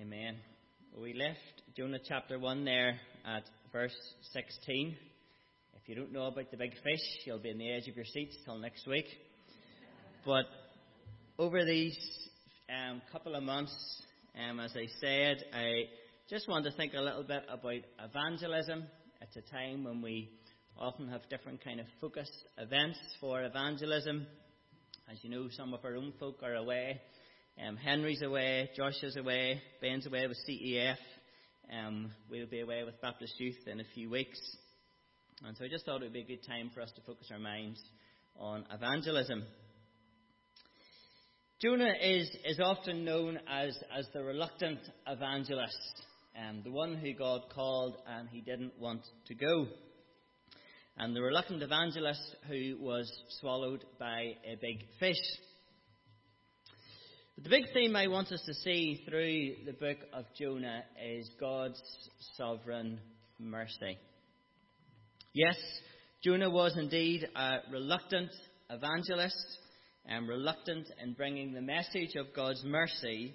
Amen. We left Jonah chapter 1 there at verse 16. If you don't know about the big fish, you'll be on the edge of your seats till next week. But over these um, couple of months, um, as I said, I just want to think a little bit about evangelism. It's a time when we often have different kind of focused events for evangelism. As you know, some of our own folk are away um, Henry's away, Josh is away, Ben's away with CEF. Um, we'll be away with Baptist Youth in a few weeks. And so I just thought it would be a good time for us to focus our minds on evangelism. Jonah is, is often known as, as the reluctant evangelist, um, the one who God called and he didn't want to go. And the reluctant evangelist who was swallowed by a big fish. But the big theme I want us to see through the book of Jonah is God's sovereign mercy. Yes, Jonah was indeed a reluctant evangelist and reluctant in bringing the message of God's mercy,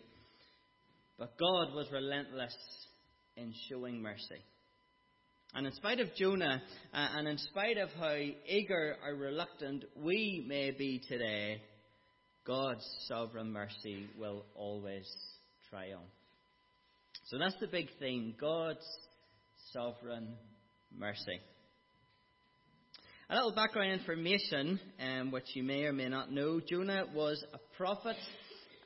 but God was relentless in showing mercy. And in spite of Jonah, uh, and in spite of how eager or reluctant we may be today, God's sovereign mercy will always triumph. So that's the big theme God's sovereign mercy. A little background information, um, which you may or may not know. Jonah was a prophet,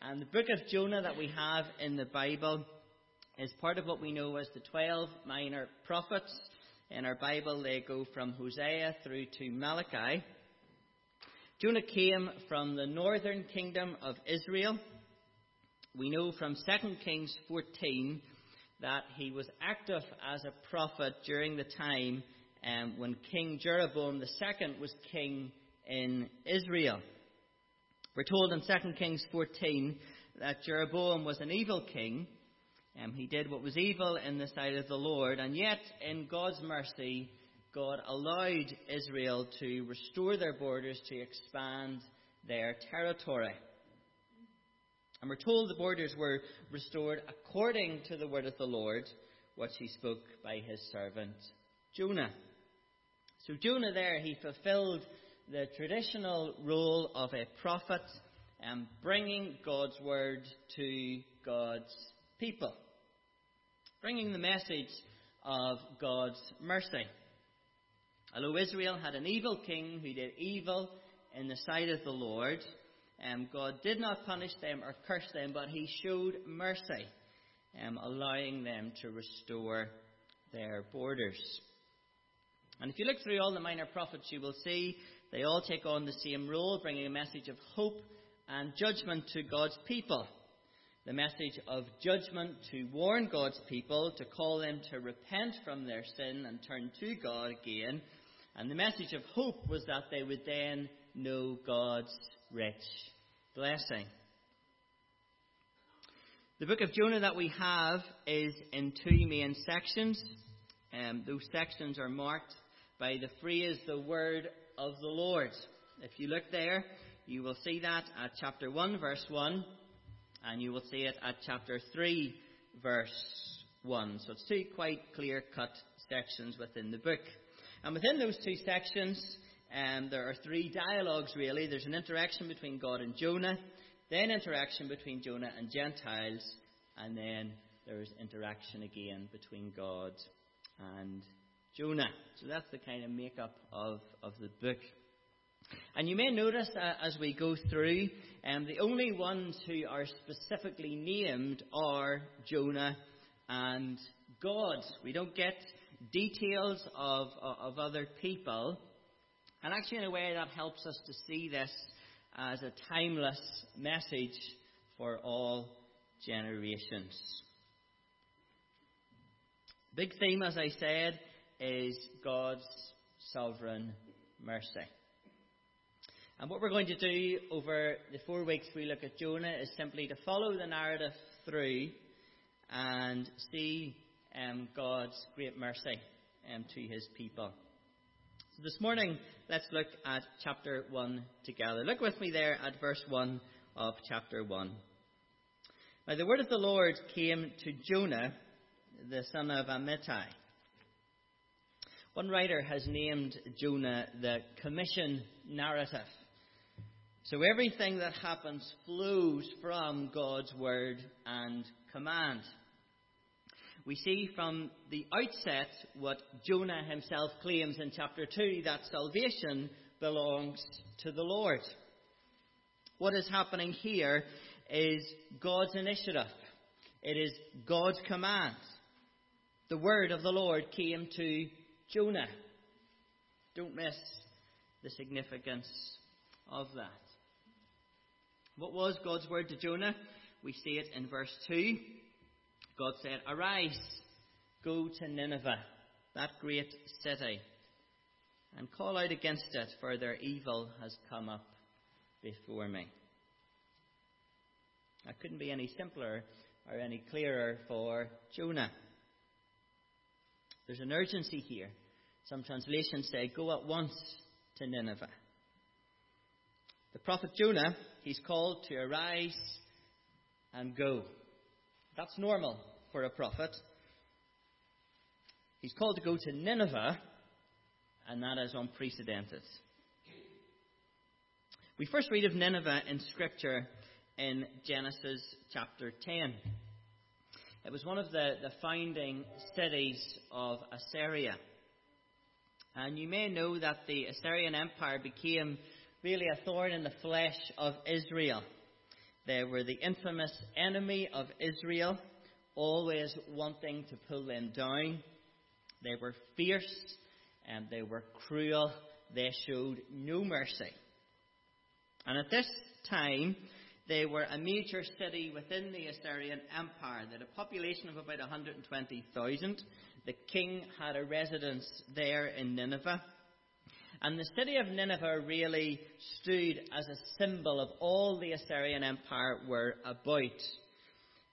and the book of Jonah that we have in the Bible is part of what we know as the 12 minor prophets. In our Bible, they go from Hosea through to Malachi. Jonah came from the northern kingdom of Israel. We know from 2 Kings 14 that he was active as a prophet during the time um, when King Jeroboam II was king in Israel. We're told in 2 Kings 14 that Jeroboam was an evil king. Um, he did what was evil in the sight of the Lord, and yet, in God's mercy, God allowed Israel to restore their borders to expand their territory. And we're told the borders were restored according to the word of the Lord, which he spoke by his servant Jonah. So Jonah there, he fulfilled the traditional role of a prophet and bringing God's word to God's people. Bringing the message of God's mercy. Although Israel had an evil king who did evil in the sight of the Lord, um, God did not punish them or curse them, but He showed mercy, um, allowing them to restore their borders. And if you look through all the minor prophets, you will see they all take on the same role, bringing a message of hope and judgment to God's people. The message of judgment to warn God's people, to call them to repent from their sin and turn to God again, and the message of hope was that they would then know God's rich blessing. The book of Jonah that we have is in two main sections. Um, those sections are marked by the phrase, the word of the Lord. If you look there, you will see that at chapter 1, verse 1, and you will see it at chapter 3, verse 1. So it's two quite clear cut sections within the book. And within those two sections, um, there are three dialogues really. There's an interaction between God and Jonah, then interaction between Jonah and Gentiles, and then there's interaction again between God and Jonah. So that's the kind of makeup of, of the book. And you may notice as we go through, um, the only ones who are specifically named are Jonah and God. We don't get details of, uh, of other people. And actually, in a way, that helps us to see this as a timeless message for all generations. Big theme, as I said, is God's sovereign mercy. And what we're going to do over the four weeks we look at Jonah is simply to follow the narrative through and see um, God's great mercy um, to his people. So this morning, let's look at chapter 1 together. Look with me there at verse 1 of chapter 1. Now, the word of the Lord came to Jonah, the son of Amittai. One writer has named Jonah the commission narrative. So everything that happens flows from God's word and command. We see from the outset what Jonah himself claims in chapter 2 that salvation belongs to the Lord. What is happening here is God's initiative. It is God's command. The word of the Lord came to Jonah. Don't miss the significance of that. What was God's word to Jonah? We see it in verse 2. God said, Arise, go to Nineveh, that great city, and call out against it, for their evil has come up before me. That couldn't be any simpler or any clearer for Jonah. There's an urgency here. Some translations say, Go at once to Nineveh. The prophet Jonah, he's called to arise and go. That's normal for a prophet. He's called to go to Nineveh, and that is unprecedented. We first read of Nineveh in Scripture in Genesis chapter 10. It was one of the, the founding cities of Assyria. And you may know that the Assyrian Empire became really a thorn in the flesh of Israel. They were the infamous enemy of Israel, always wanting to pull them down. They were fierce and they were cruel. They showed no mercy. And at this time, they were a major city within the Assyrian Empire. They had a population of about 120,000. The king had a residence there in Nineveh. And the city of Nineveh really stood as a symbol of all the Assyrian Empire were about.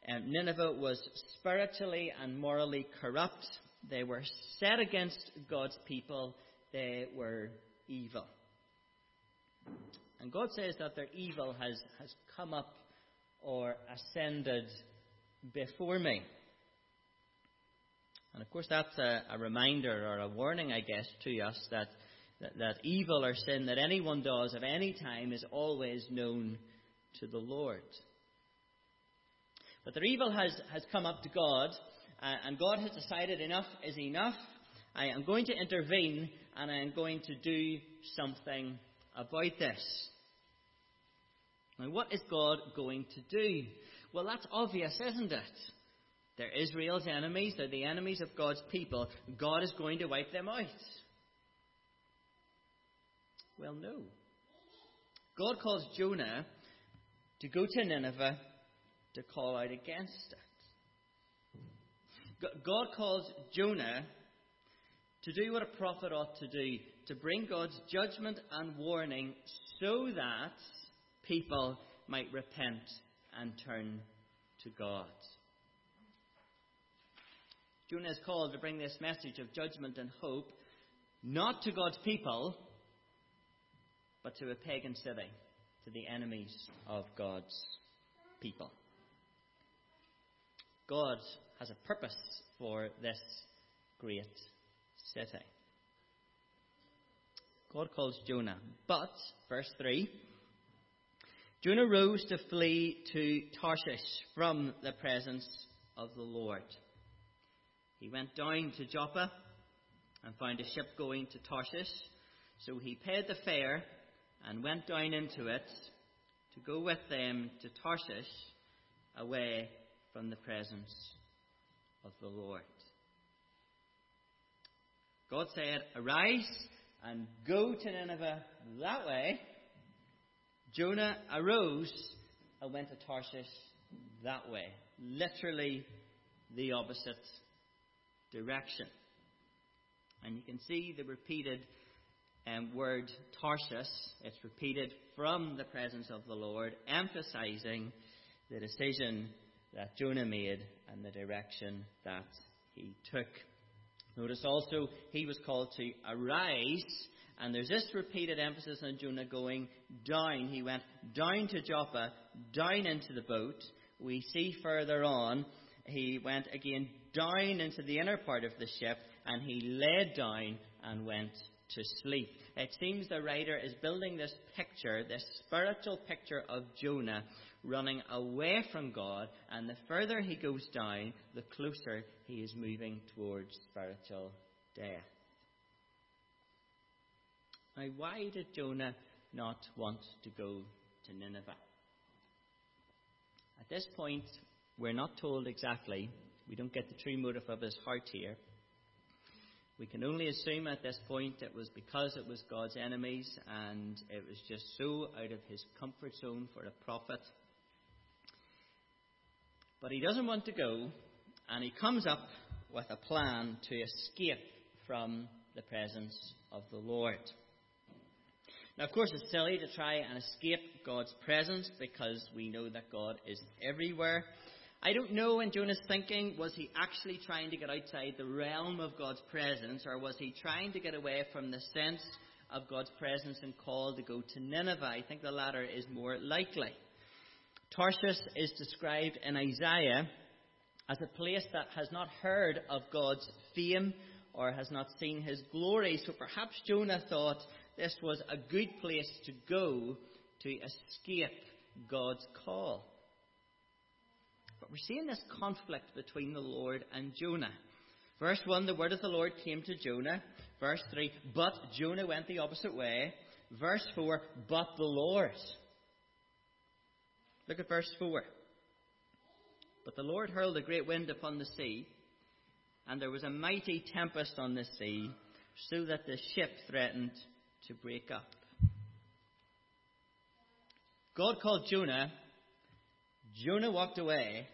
And Nineveh was spiritually and morally corrupt. They were set against God's people. They were evil. And God says that their evil has, has come up or ascended before me. And of course, that's a, a reminder or a warning, I guess, to us that, that, that evil or sin that anyone does at any time is always known to the Lord. But their evil has, has come up to God, uh, and God has decided enough is enough. I am going to intervene, and I am going to do something about this. Now, what is God going to do? Well, that's obvious, isn't it? They're Israel's enemies, they're the enemies of God's people. God is going to wipe them out. Well, no. God calls Jonah to go to Nineveh to call out against it. God calls Jonah to do what a prophet ought to do, to bring God's judgment and warning so that people might repent and turn to God. Jonah is called to bring this message of judgment and hope not to God's people, but to a pagan city, to the enemies of God's people. God has a purpose for this great city. God calls Jonah, but, verse 3, Jonah rose to flee to Tarshish from the presence of the Lord. He went down to Joppa and found a ship going to Tarshish. So he paid the fare and went down into it to go with them to Tarshish away from the presence of the Lord. God said, Arise and go to Nineveh that way Jonah arose and went to Tarshish that way. Literally the opposite direction. And you can see the repeated um, word Tarshish. It's repeated from the presence of the Lord, emphasizing the decision that Jonah made and the direction that he took. Notice also he was called to arise and there's this repeated emphasis on Jonah going down. He went down to Joppa, down into the boat, we see further on, he went again down into the inner part of the ship and he lay down and went to sleep. It seems the writer is building this picture, this spiritual picture of Jonah running away from God, and the further he goes down, the closer he is moving towards spiritual death. Now, why did Jonah not want to go to Nineveh? At this point, we're not told exactly. We don't get the true motive of his heart here. We can only assume at this point it was because it was God's enemies and it was just so out of his comfort zone for a prophet. But he doesn't want to go, and he comes up with a plan to escape from the presence of the Lord. Now, of course, it's silly to try and escape God's presence because we know that God is everywhere. I don't know in Jonah's thinking, was he actually trying to get outside the realm of God's presence, or was he trying to get away from the sense of God's presence and call to go to Nineveh? I think the latter is more likely. Tarshish is described in Isaiah as a place that has not heard of God's fame or has not seen his glory. So perhaps Jonah thought this was a good place to go to escape God's call. But we're seeing this conflict between the Lord and Jonah. Verse 1, the word of the Lord came to Jonah. Verse 3, but Jonah went the opposite way. Verse 4, but the Lord. Look at verse 4. But the Lord hurled a great wind upon the sea, and there was a mighty tempest on the sea, so that the ship threatened to break up. God called Jonah Jonah walked away.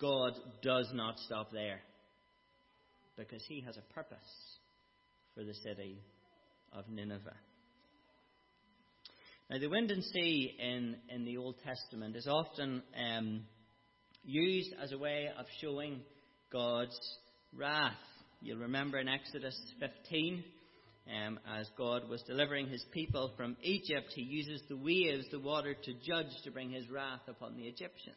God does not stop there because he has a purpose for the city of Nineveh. Now, the wind and sea in, in the Old Testament is often um, used as a way of showing God's wrath. You'll remember in Exodus 15 um, as God was delivering his people from Egypt, he uses the waves, the water, to judge, to bring his wrath upon the Egyptians.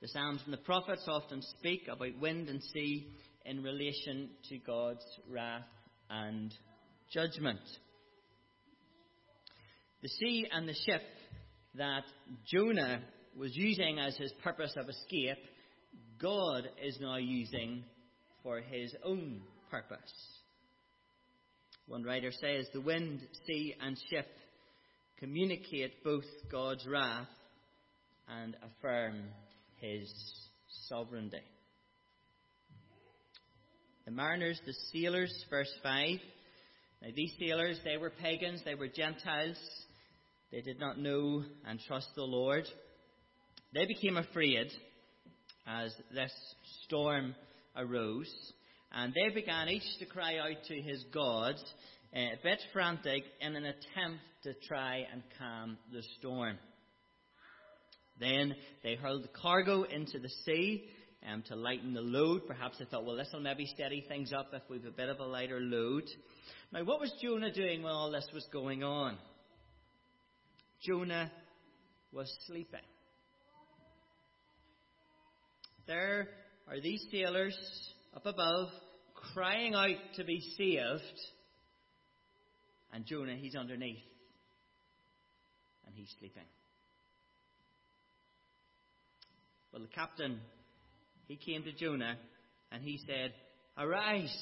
The Psalms and the prophets often speak about wind and sea in relation to God's wrath and judgment. The sea and the ship that Jonah was using as his purpose of escape, God is now using for his own purpose. One writer says the wind, sea, and ship communicate both God's wrath and affirm his sovereignty. The mariners, the sailors, verse 5. Now, these sailors, they were pagans, they were Gentiles. They did not know and trust the Lord. They became afraid as this storm arose and they began each to cry out to his God, a bit frantic, in an attempt to try and calm the storm. Then they hurled the cargo into the sea um, to lighten the load. Perhaps they thought, well, this will maybe steady things up if we've a bit of a lighter load. Now, what was Jonah doing while all this was going on? Jonah was sleeping. There are these sailors up above, crying out to be saved. And Jonah, he's underneath. And he's sleeping. Well, the captain, he came to Jonah and he said, Arise.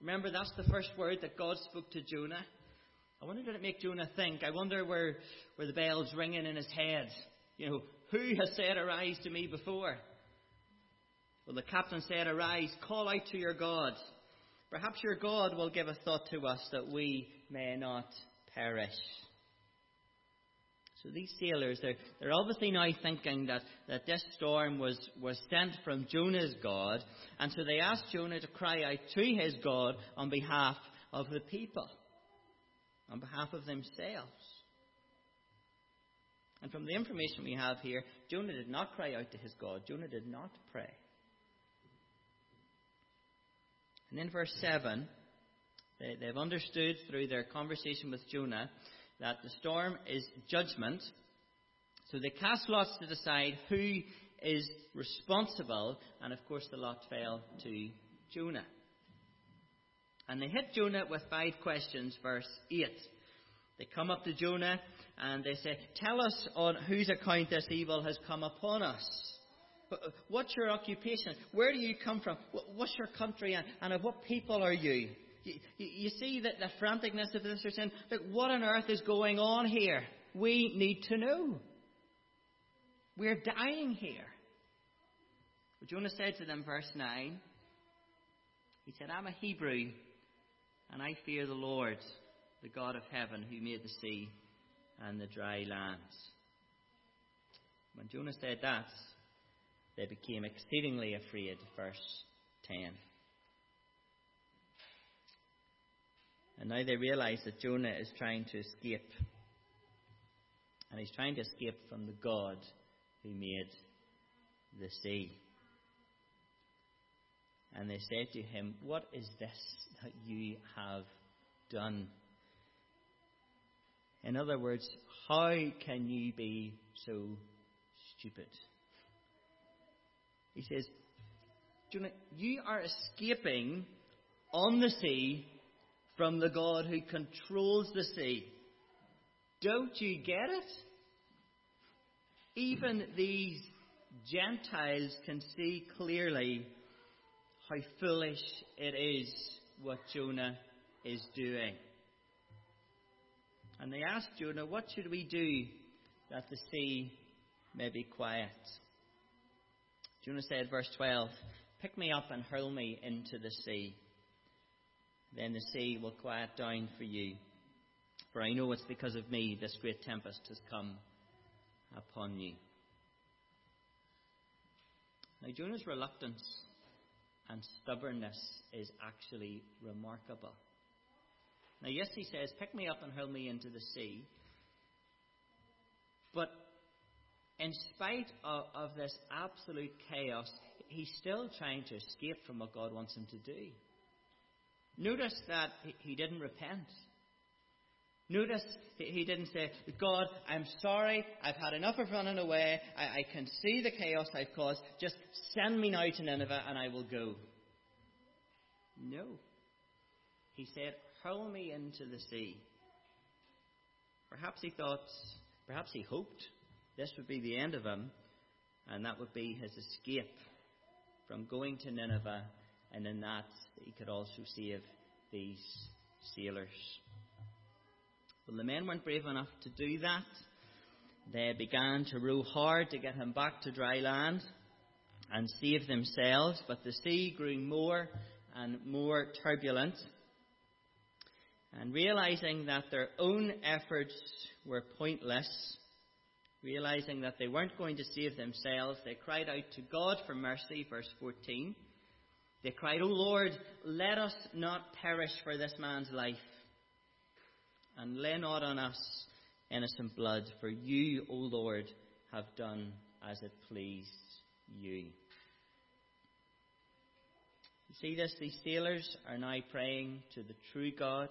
Remember, that's the first word that God spoke to Jonah. I wonder did it make Jonah think? I wonder where, where the bells ringing in his head. You know, who has said arise to me before? Well, the captain said, Arise, call out to your God. Perhaps your God will give a thought to us that we may not perish. So these sailors, they're, they're obviously now thinking that, that this storm was, was sent from Jonah's God, and so they asked Jonah to cry out to his God on behalf of the people, on behalf of themselves. And from the information we have here, Jonah did not cry out to his God. Jonah did not pray. And in verse 7, they, they've understood through their conversation with Jonah that the storm is judgment. So they cast lots to decide who is responsible, and of course the lot fell to Jonah. And they hit Jonah with five questions, verse 8. They come up to Jonah and they say, Tell us on whose account this evil has come upon us. What's your occupation? Where do you come from? What's your country? And of what people are you? You, you see that the franticness of this? Saying, Look, what on earth is going on here? We need to know. We're dying here. But Jonah said to them, verse 9, he said, I'm a Hebrew, and I fear the Lord, the God of heaven, who made the sea and the dry lands. When Jonah said that, they became exceedingly afraid. Verse 10. And now they realize that Jonah is trying to escape. And he's trying to escape from the God who made the sea. And they said to him, What is this that you have done? In other words, how can you be so stupid? He says, Jonah, you are escaping on the sea from the God who controls the sea. Don't you get it? Even these Gentiles can see clearly how foolish it is what Jonah is doing. And they asked Jonah, What should we do that the sea may be quiet? Jonah said, verse 12, Pick me up and hurl me into the sea. Then the sea will quiet down for you. For I know it's because of me this great tempest has come upon you. Now, Jonah's reluctance and stubbornness is actually remarkable. Now, yes, he says, Pick me up and hurl me into the sea. But in spite of, of this absolute chaos, he's still trying to escape from what God wants him to do. Notice that he didn't repent. Notice he didn't say, God, I'm sorry, I've had enough of running away, I, I, can see the chaos I've caused, just send me now to Nineveh and I will go. No. He said, hurl me into the sea. Perhaps he thought, perhaps he hoped this would be the end of him, and that would be his escape from going to Nineveh, and in that he could also save these sailors. Well, the men weren't brave enough to do that. They began to row hard to get him back to dry land and save themselves, but the sea grew more and more turbulent. And realizing that their own efforts were pointless, realizing that they weren't going to save themselves, they cried out to God for mercy, verse 14. They cried, O Lord, let us not perish for this man's life, and lay not on us innocent blood, for you, O Lord, have done as it pleased you. You see this? These sailors are now praying to the true God.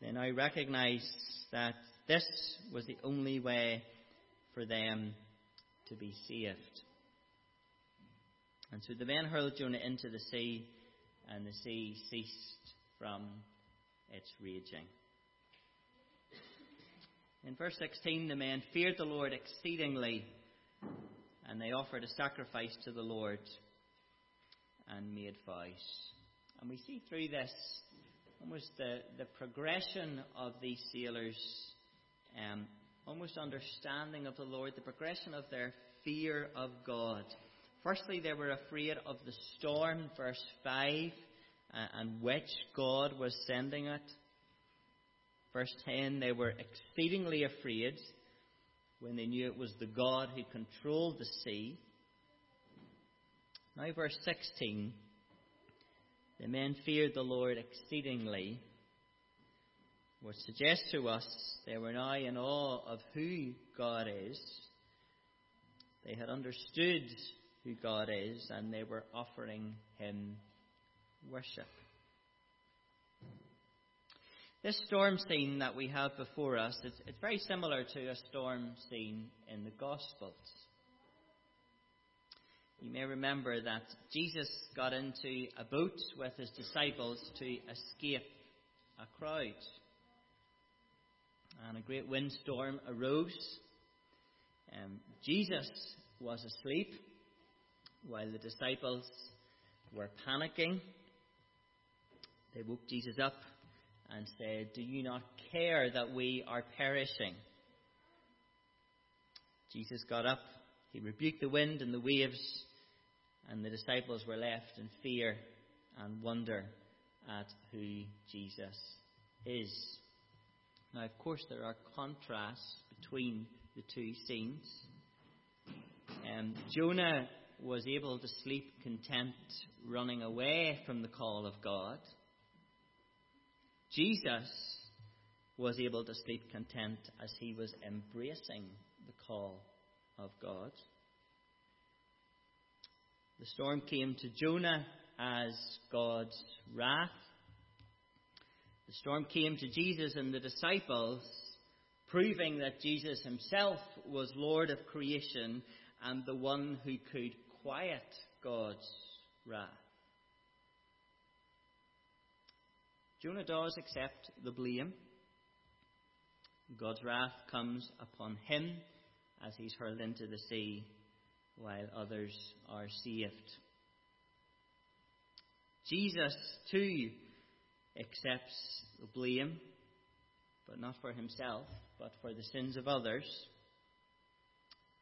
They now recognize that this was the only way for them to be saved. And so the men hurled Jonah into the sea, and the sea ceased from its raging. In verse 16, the men feared the Lord exceedingly, and they offered a sacrifice to the Lord and made vows. And we see through this almost the, the progression of these sailors um, almost understanding of the Lord, the progression of their fear of God. Firstly, they were afraid of the storm, verse 5, uh, and which God was sending it. Verse 10, they were exceedingly afraid when they knew it was the God who controlled the sea. Now, verse 16, the men feared the Lord exceedingly which suggest to us they were now in awe of who God is. They had understood who God is and they were offering Him worship. This storm scene that we have before us, it's, it's very similar to a storm scene in the Gospels. You may remember that Jesus got into a boat with his disciples to escape a crowd. And a great windstorm arose. Um, Jesus was asleep while the disciples were panicking. They woke Jesus up and said, Do you not care that we are perishing? Jesus got up, he rebuked the wind and the waves, and the disciples were left in fear and wonder at who Jesus is. Now, of course, there are contrasts between the two scenes. Um, Jonah was able to sleep content running away from the call of God. Jesus was able to sleep content as he was embracing the call of God. The storm came to Jonah as God's wrath. The storm came to Jesus and the disciples, proving that Jesus himself was Lord of creation and the one who could quiet God's wrath. Jonah does accept the blame. God's wrath comes upon him as he's hurled into the sea while others are saved. Jesus, too, accepts the blame, but not for himself, but for the sins of others.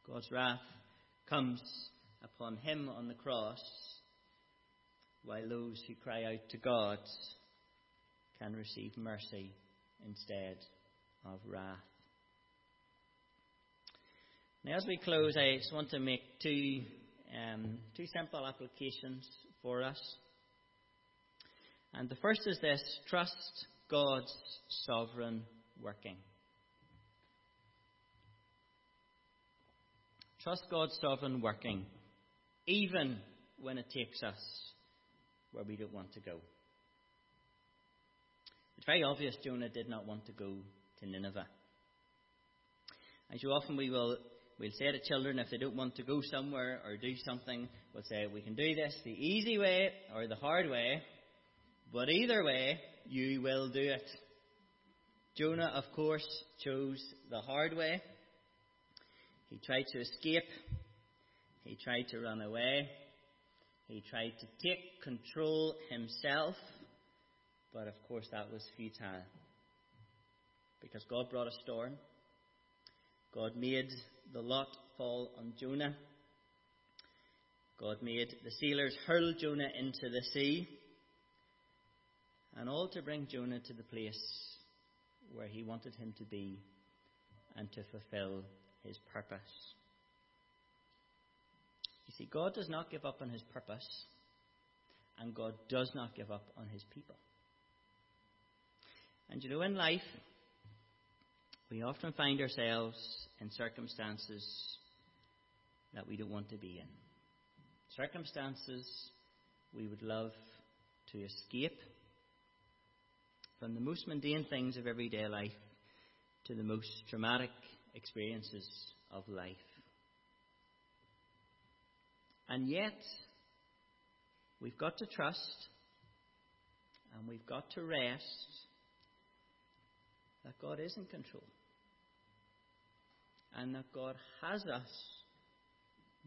God's wrath comes upon him on the cross, while those who cry out to God can receive mercy instead of wrath. Now, as we close, I just want to make two, um, two simple applications for us. And the first is this trust God's sovereign working. Trust God's sovereign working, even when it takes us where we don't want to go. It's very obvious Jonah did not want to go to Nineveh. And so often we will we'll say to children if they don't want to go somewhere or do something, we'll say we can do this the easy way or the hard way, but either way, you will do it. Jonah, of course, chose the hard way. He tried to escape. He tried to run away. He tried to take control himself. But of course, that was futile. Because God brought a storm. God made the lot fall on Jonah. God made the sailors hurl Jonah into the sea. And all to bring Jonah to the place where he wanted him to be and to fulfill his purpose. You see, God does not give up on his purpose, and God does not give up on his people. And you know, in life, we often find ourselves in circumstances that we don't want to be in. Circumstances we would love to escape from the most mundane things of everyday life to the most dramatic experiences of life. And yet, we've got to trust and we've got to rest that God is in control and that God has us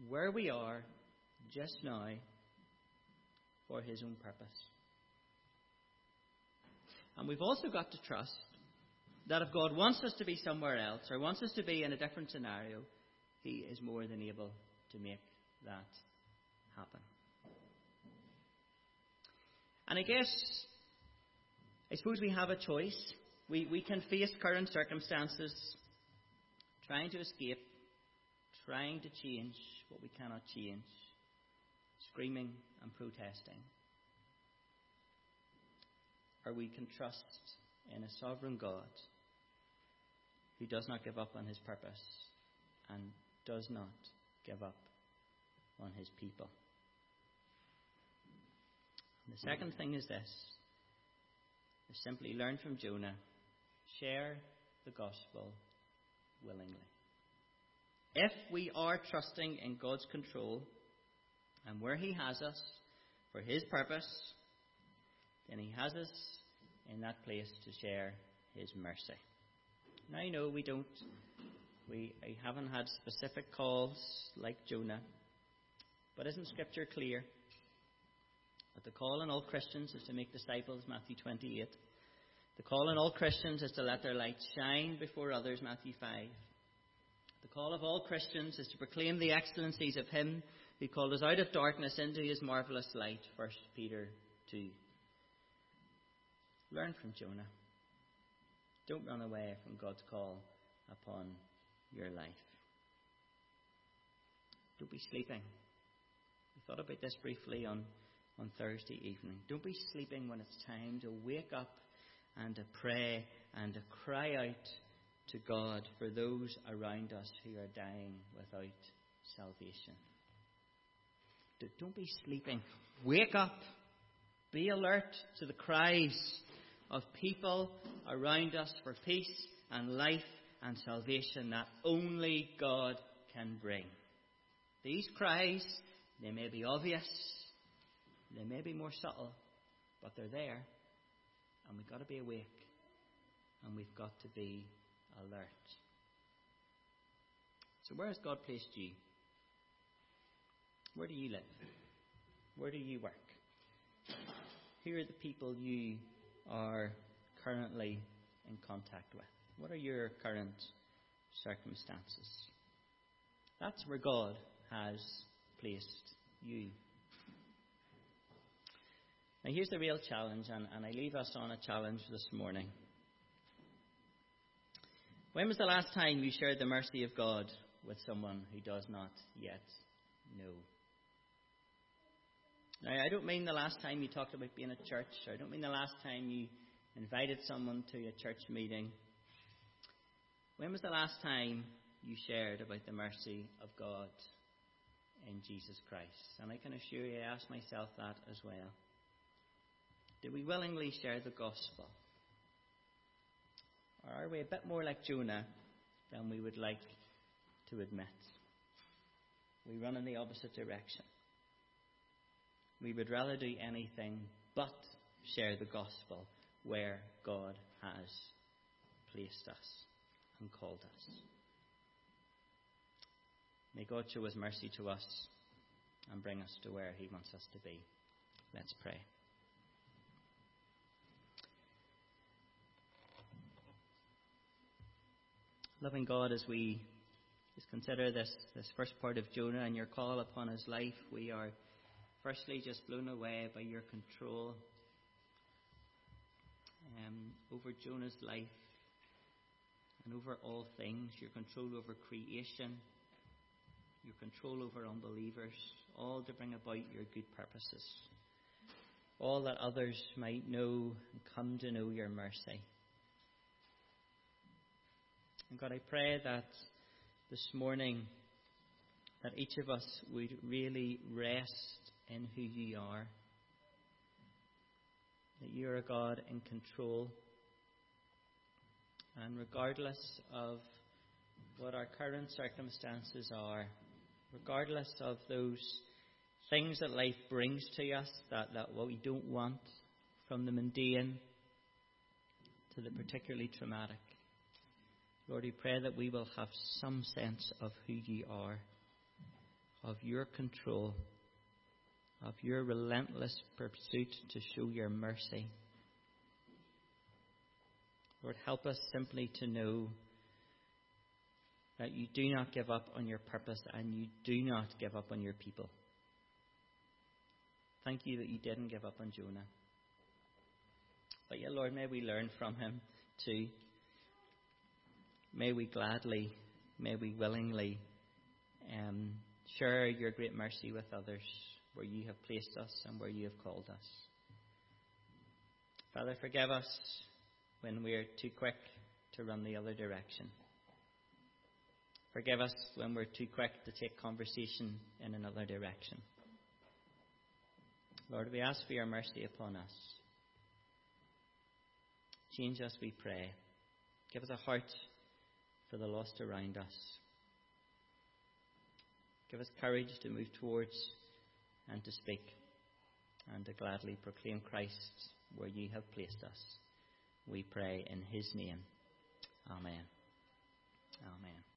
where we are just now for His own purpose. And we've also got to trust that if God wants us to be somewhere else or wants us to be in a different scenario, He is more than able to make that happen. And I guess, I suppose we have a choice. We, we can face current circumstances, trying to escape, trying to change what we cannot change, screaming and protesting. Or we can trust in a sovereign God who does not give up on his purpose and does not give up on his people. And the second thing is this is simply learn from Jonah, share the gospel willingly. If we are trusting in God's control and where He has us for His purpose, then He has us in that place to share His mercy. Now I know we don't, we haven't had specific calls like Jonah, but isn't Scripture clear? That the call on all Christians is to make disciples, Matthew 28. The call on all Christians is to let their light shine before others, Matthew 5. The call of all Christians is to proclaim the excellencies of Him who called us out of darkness into His marvellous light, 1 Peter 2. Learn from Jonah. Don't run away from God's call upon your life. Don't be sleeping. We thought about this briefly on, on Thursday evening. Don't be sleeping when it's time to wake up and to pray and to cry out to God for those around us who are dying without salvation. Don't be sleeping. Wake up. Be alert to the cries of people around us for peace and life and salvation that only God can bring. These cries, they may be obvious, they may be more subtle, but they're there. And we've got to be awake. And we've got to be alert. So, where has God placed you? Where do you live? Where do you work? Who are the people you are currently in contact with? What are your current circumstances? That's where God has placed you. Now, here's the real challenge, and, and I leave us on a challenge this morning. When was the last time you shared the mercy of God with someone who does not yet know? Now, I don't mean the last time you talked about being at church, I don't mean the last time you invited someone to a church meeting. When was the last time you shared about the mercy of God in Jesus Christ? And I can assure you, I ask myself that as well. Do we willingly share the gospel? Or are we a bit more like Jonah than we would like to admit? We run in the opposite direction. We would rather do anything but share the gospel where God has placed us and called us. May God show his mercy to us and bring us to where he wants us to be. Let's pray. Loving God, as we just consider this, this first part of Jonah and your call upon his life, we are firstly just blown away by your control um, over Jonah's life and over all things, your control over creation, your control over unbelievers, all to bring about your good purposes. All that others might know and come to know your mercy. And God, I pray that this morning that each of us would really rest in who you are. That you are a God in control. And regardless of what our current circumstances are, regardless of those things that life brings to us, that, that what we don't want, from the mundane to the particularly traumatic, Lord, we pray that we will have some sense of who you are, of your control, of your relentless pursuit to show your mercy. Lord, help us simply to know that you do not give up on your purpose and you do not give up on your people. Thank you that you didn't give up on Jonah. But yet, Lord, may we learn from him too. May we gladly, may we willingly um, share your great mercy with others where you have placed us and where you have called us. Father, forgive us when we are too quick to run the other direction. Forgive us when we're too quick to take conversation in another direction. Lord, we ask for your mercy upon us. Change us, we pray. Give us a heart for the lost around us. Give us courage to move towards and to speak and to gladly proclaim Christ where you have placed us. We pray in his name. Amen. Amen.